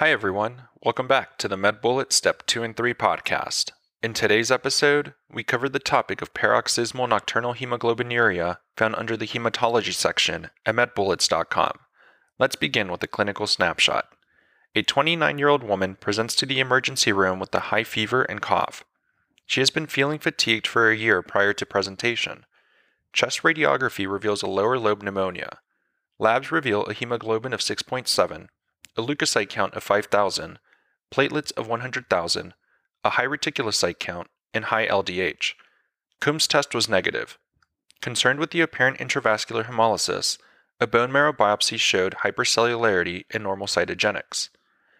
Hi, everyone. Welcome back to the MedBullet Step 2 and 3 podcast. In today's episode, we covered the topic of paroxysmal nocturnal hemoglobinuria found under the hematology section at medbullets.com. Let's begin with a clinical snapshot. A 29 year old woman presents to the emergency room with a high fever and cough. She has been feeling fatigued for a year prior to presentation. Chest radiography reveals a lower lobe pneumonia. Labs reveal a hemoglobin of 6.7, a leukocyte count of 5,000, platelets of 100,000, a high reticulocyte count, and high LDH. Coombs test was negative. Concerned with the apparent intravascular hemolysis, a bone marrow biopsy showed hypercellularity and normal cytogenetics.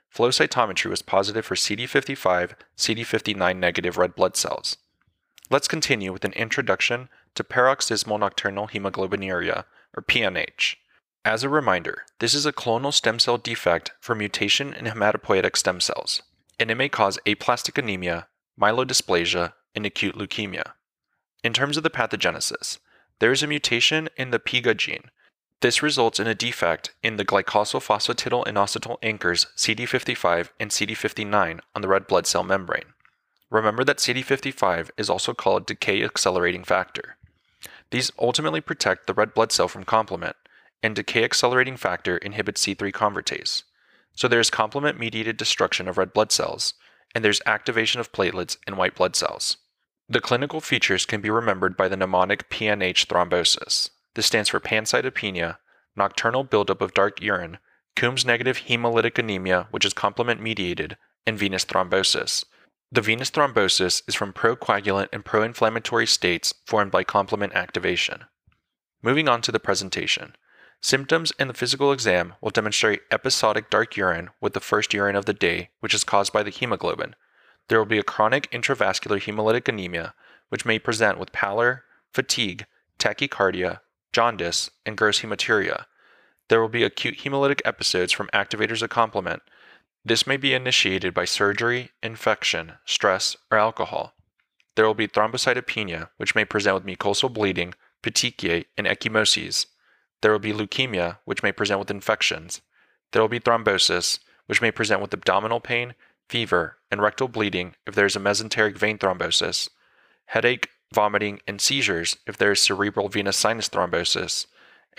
Flow cytometry was positive for CD55, CD59 negative red blood cells. Let's continue with an introduction to paroxysmal nocturnal hemoglobinuria, or PNH. As a reminder, this is a clonal stem cell defect for mutation in hematopoietic stem cells, and it may cause aplastic anemia, myelodysplasia, and acute leukemia. In terms of the pathogenesis, there is a mutation in the PIGA gene. This results in a defect in the glycosyl-phosphatidylinositol anchors CD55 and CD59 on the red blood cell membrane. Remember that CD55 is also called decay accelerating factor. These ultimately protect the red blood cell from complement, and decay accelerating factor inhibits C3 convertase. So there is complement mediated destruction of red blood cells, and there's activation of platelets and white blood cells. The clinical features can be remembered by the mnemonic PNH thrombosis. This stands for pancytopenia, nocturnal buildup of dark urine, Coombs negative hemolytic anemia, which is complement mediated, and venous thrombosis. The venous thrombosis is from procoagulant and pro inflammatory states formed by complement activation. Moving on to the presentation. Symptoms in the physical exam will demonstrate episodic dark urine with the first urine of the day, which is caused by the hemoglobin. There will be a chronic intravascular hemolytic anemia, which may present with pallor, fatigue, tachycardia, jaundice, and gross hematuria. There will be acute hemolytic episodes from activators of complement. This may be initiated by surgery, infection, stress, or alcohol. There will be thrombocytopenia, which may present with mucosal bleeding, petechiae, and ecchymoses. There will be leukemia, which may present with infections. There will be thrombosis, which may present with abdominal pain, fever, and rectal bleeding if there is a mesenteric vein thrombosis, headache, vomiting, and seizures if there is cerebral venous sinus thrombosis,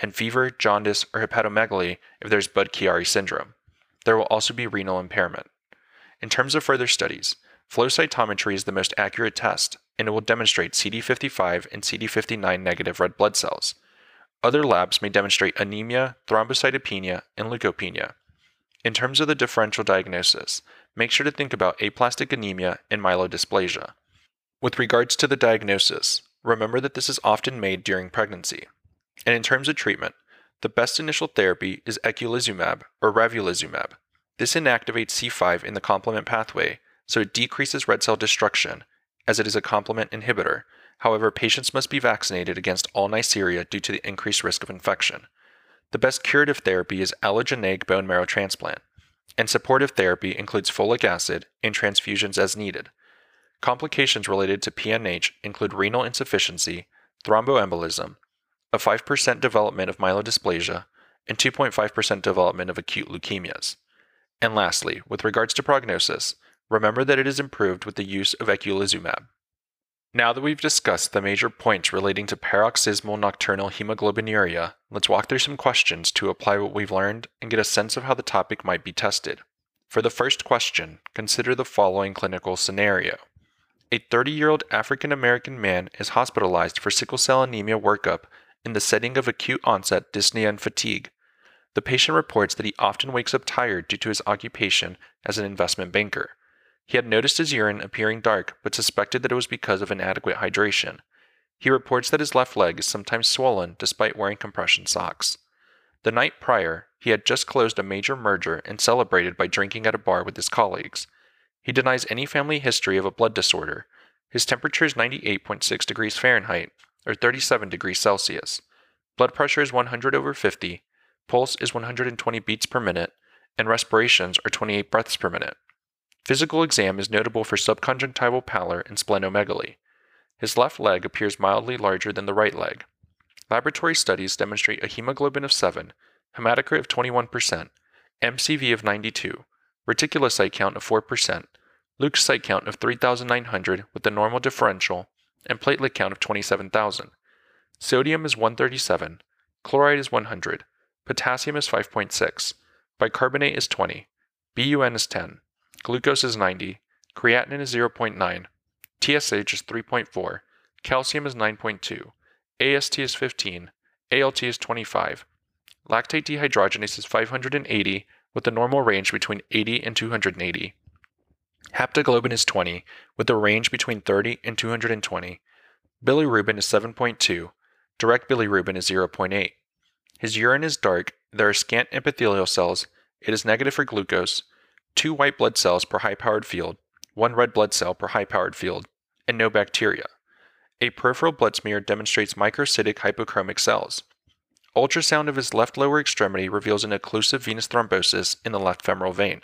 and fever, jaundice, or hepatomegaly if there is Budd-Chiari syndrome. There will also be renal impairment. In terms of further studies, flow cytometry is the most accurate test, and it will demonstrate CD55 and CD59 negative red blood cells. Other labs may demonstrate anemia, thrombocytopenia, and leukopenia. In terms of the differential diagnosis, make sure to think about aplastic anemia and myelodysplasia. With regards to the diagnosis, remember that this is often made during pregnancy. And in terms of treatment, the best initial therapy is eculizumab or ravulizumab. This inactivates C5 in the complement pathway, so it decreases red cell destruction, as it is a complement inhibitor, However, patients must be vaccinated against all Neisseria due to the increased risk of infection. The best curative therapy is allogeneic bone marrow transplant, and supportive therapy includes folic acid and transfusions as needed. Complications related to PNH include renal insufficiency, thromboembolism, a 5% development of myelodysplasia, and 2.5% development of acute leukemias. And lastly, with regards to prognosis, remember that it is improved with the use of eculizumab. Now that we've discussed the major points relating to paroxysmal nocturnal hemoglobinuria, let's walk through some questions to apply what we've learned and get a sense of how the topic might be tested. For the first question, consider the following clinical scenario. A 30 year old African American man is hospitalized for sickle cell anemia workup in the setting of acute onset dyspnea and fatigue. The patient reports that he often wakes up tired due to his occupation as an investment banker. He had noticed his urine appearing dark, but suspected that it was because of inadequate hydration. He reports that his left leg is sometimes swollen despite wearing compression socks. The night prior, he had just closed a major merger and celebrated by drinking at a bar with his colleagues. He denies any family history of a blood disorder. His temperature is 98.6 degrees Fahrenheit, or 37 degrees Celsius. Blood pressure is 100 over 50, pulse is 120 beats per minute, and respirations are 28 breaths per minute. Physical exam is notable for subconjunctival pallor and splenomegaly. His left leg appears mildly larger than the right leg. Laboratory studies demonstrate a hemoglobin of 7, hematocrit of 21%, MCV of 92, reticulocyte count of 4%, leukocyte count of 3,900 with the normal differential, and platelet count of 27,000. Sodium is 137, chloride is 100, potassium is 5.6, bicarbonate is 20, BUN is 10, glucose is 90, creatinine is 0.9, TSH is 3.4, calcium is 9.2, AST is 15, ALT is 25, lactate dehydrogenase is 580 with the normal range between 80 and 280. Haptoglobin is 20 with a range between 30 and 220. Bilirubin is 7.2. Direct bilirubin is 0.8. His urine is dark, there are scant epithelial cells, it is negative for glucose, two white blood cells per high powered field, one red blood cell per high powered field, and no bacteria. A peripheral blood smear demonstrates microcytic hypochromic cells. Ultrasound of his left lower extremity reveals an occlusive venous thrombosis in the left femoral vein.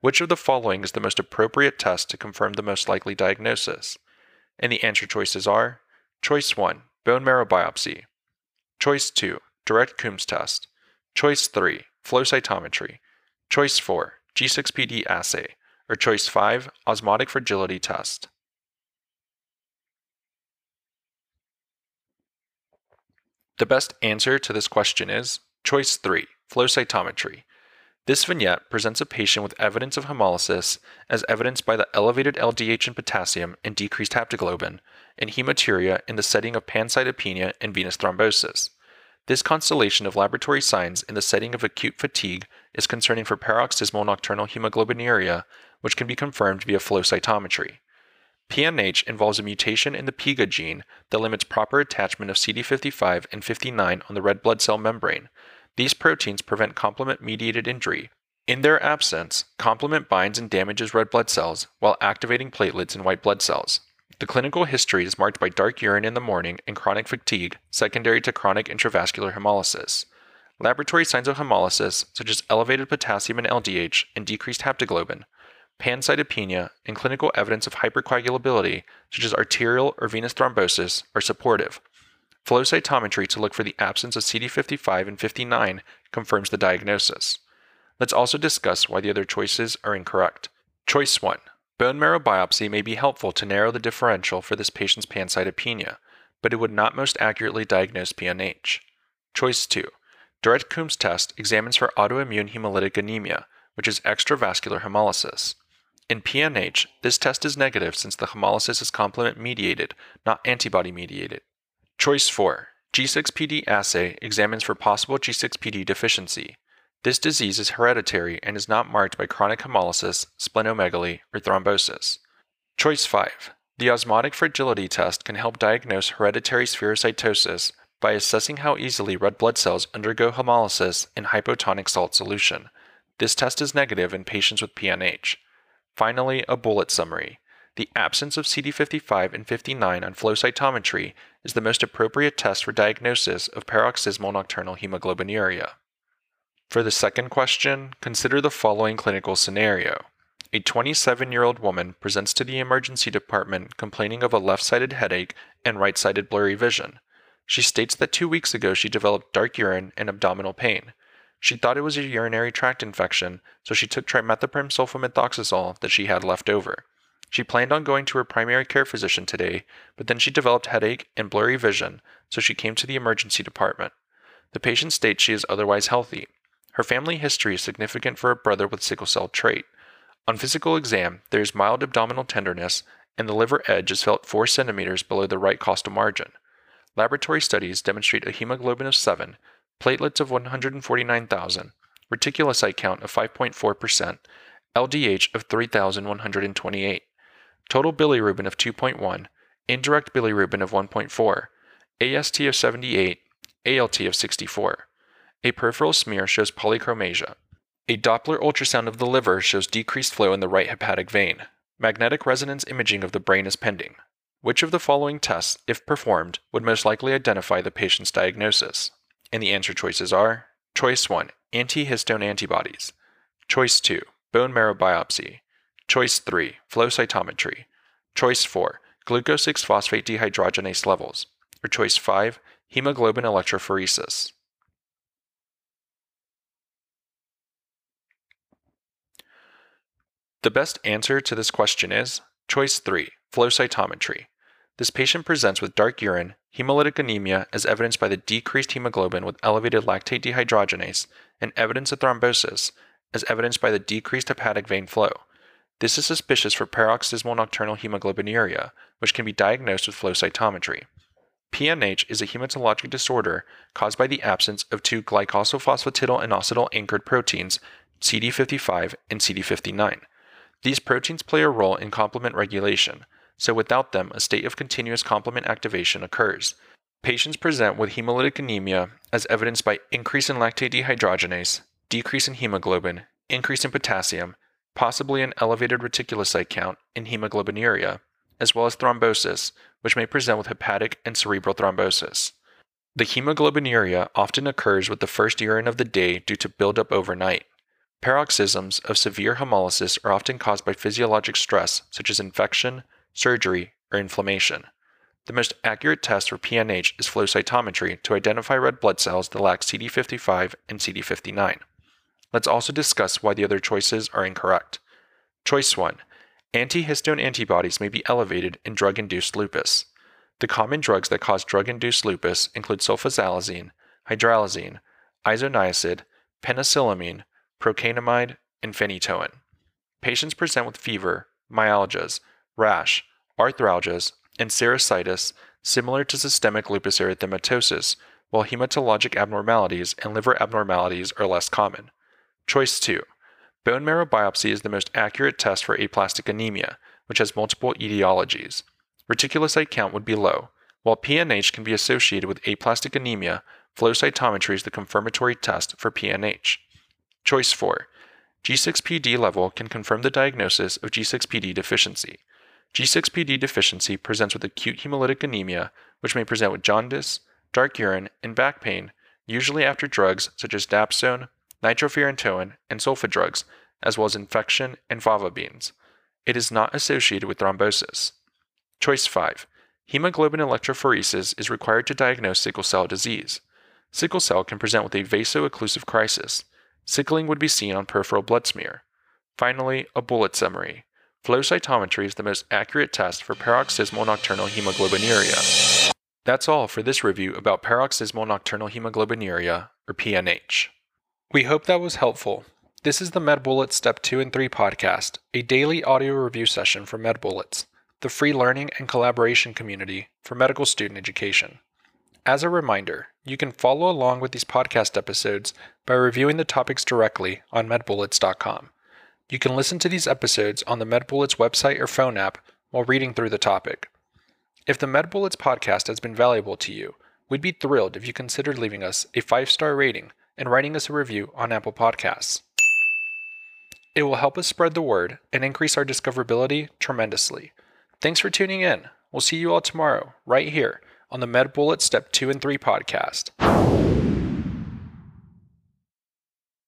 Which of the following is the most appropriate test to confirm the most likely diagnosis? And the answer choices are Choice 1, bone marrow biopsy. Choice 2, direct Coombs test. Choice 3, flow cytometry. Choice 4, G6PD assay. Or choice 5, osmotic fragility test. The best answer to this question is choice 3, flow cytometry. This vignette presents a patient with evidence of hemolysis as evidenced by the elevated LDH and potassium and decreased haptoglobin and hematuria in the setting of pancytopenia and venous thrombosis. This constellation of laboratory signs in the setting of acute fatigue is concerning for paroxysmal nocturnal hemoglobinuria, which can be confirmed via flow cytometry. PNH involves a mutation in the PIGA gene that limits proper attachment of CD55 and 59 on the red blood cell membrane. These proteins prevent complement mediated injury. In their absence, complement binds and damages red blood cells while activating platelets and white blood cells. The clinical history is marked by dark urine in the morning and chronic fatigue, secondary to chronic intravascular hemolysis. Laboratory signs of hemolysis, such as elevated potassium and LDH and decreased haptoglobin, pancytopenia, and clinical evidence of hypercoagulability, such as arterial or venous thrombosis, are supportive. Flow cytometry to look for the absence of CD55 and 59 confirms the diagnosis. Let's also discuss why the other choices are incorrect. Choice 1. Bone marrow biopsy may be helpful to narrow the differential for this patient's pancytopenia, but it would not most accurately diagnose PNH. Choice 2. Direct Coombs test examines for autoimmune hemolytic anemia, which is extravascular hemolysis. In PNH, this test is negative since the hemolysis is complement mediated, not antibody mediated. Choice 4. G6PD assay examines for possible G6PD deficiency. This disease is hereditary and is not marked by chronic hemolysis, splenomegaly, or thrombosis. Choice 5. The osmotic fragility test can help diagnose hereditary spherocytosis by assessing how easily red blood cells undergo hemolysis in hypotonic salt solution. This test is negative in patients with PNH. Finally, a bullet summary. The absence of CD55 and 59 on flow cytometry is the most appropriate test for diagnosis of paroxysmal nocturnal hemoglobinuria. For the second question, consider the following clinical scenario. A 27 year old woman presents to the emergency department complaining of a left sided headache and right sided blurry vision. She states that two weeks ago she developed dark urine and abdominal pain. She thought it was a urinary tract infection, so she took trimethoprim sulfamethoxazole that she had left over. She planned on going to her primary care physician today, but then she developed headache and blurry vision, so she came to the emergency department. The patient states she is otherwise healthy. Her family history is significant for a brother with sickle cell trait. On physical exam, there is mild abdominal tenderness, and the liver edge is felt 4 centimeters below the right costal margin. Laboratory studies demonstrate a hemoglobin of 7, platelets of 149,000, reticulocyte count of 5.4%, LDH of 3,128, total bilirubin of 2.1, indirect bilirubin of 1.4, AST of 78, ALT of 64. A peripheral smear shows polychromasia. A Doppler ultrasound of the liver shows decreased flow in the right hepatic vein. Magnetic resonance imaging of the brain is pending. Which of the following tests, if performed, would most likely identify the patient's diagnosis? And the answer choices are Choice 1 Antihistone antibodies, Choice 2 Bone marrow biopsy, Choice 3 Flow cytometry, Choice 4 Glucose 6 phosphate dehydrogenase levels, or Choice 5 Hemoglobin electrophoresis. The best answer to this question is choice 3 flow cytometry. This patient presents with dark urine, hemolytic anemia as evidenced by the decreased hemoglobin with elevated lactate dehydrogenase, and evidence of thrombosis as evidenced by the decreased hepatic vein flow. This is suspicious for paroxysmal nocturnal hemoglobinuria, which can be diagnosed with flow cytometry. PNH is a hematologic disorder caused by the absence of two glycosylphosphatidylinositol anchored proteins, CD55 and CD59. These proteins play a role in complement regulation, so without them, a state of continuous complement activation occurs. Patients present with hemolytic anemia as evidenced by increase in lactate dehydrogenase, decrease in hemoglobin, increase in potassium, possibly an elevated reticulocyte count in hemoglobinuria, as well as thrombosis, which may present with hepatic and cerebral thrombosis. The hemoglobinuria often occurs with the first urine of the day due to buildup overnight. Paroxysms of severe hemolysis are often caused by physiologic stress, such as infection, surgery, or inflammation. The most accurate test for PNH is flow cytometry to identify red blood cells that lack CD55 and CD59. Let's also discuss why the other choices are incorrect. Choice 1 Antihistone antibodies may be elevated in drug induced lupus. The common drugs that cause drug induced lupus include sulfasalazine, hydralazine, isoniazid, penicillamine, procainamide, and phenytoin. Patients present with fever, myalgias, rash, arthralgias, and serositis similar to systemic lupus erythematosus, while hematologic abnormalities and liver abnormalities are less common. Choice 2 Bone marrow biopsy is the most accurate test for aplastic anemia, which has multiple etiologies. Reticulocyte count would be low. While PNH can be associated with aplastic anemia, flow cytometry is the confirmatory test for PNH. Choice 4. G6PD level can confirm the diagnosis of G6PD deficiency. G6PD deficiency presents with acute hemolytic anemia, which may present with jaundice, dark urine, and back pain, usually after drugs such as dapsone, nitrofurantoin, and sulfa drugs, as well as infection and fava beans. It is not associated with thrombosis. Choice 5. Hemoglobin electrophoresis is required to diagnose sickle cell disease. Sickle cell can present with a vaso-occlusive crisis. Sickling would be seen on peripheral blood smear. Finally, a bullet summary. Flow cytometry is the most accurate test for paroxysmal nocturnal hemoglobinuria. That's all for this review about paroxysmal nocturnal hemoglobinuria, or PNH. We hope that was helpful. This is the MedBullets Step 2 and 3 podcast, a daily audio review session for MedBullets, the free learning and collaboration community for medical student education. As a reminder, you can follow along with these podcast episodes by reviewing the topics directly on medbullets.com. You can listen to these episodes on the MedBullets website or phone app while reading through the topic. If the MedBullets podcast has been valuable to you, we'd be thrilled if you considered leaving us a five star rating and writing us a review on Apple Podcasts. It will help us spread the word and increase our discoverability tremendously. Thanks for tuning in. We'll see you all tomorrow, right here on the MedBullets Step 2 and 3 podcast.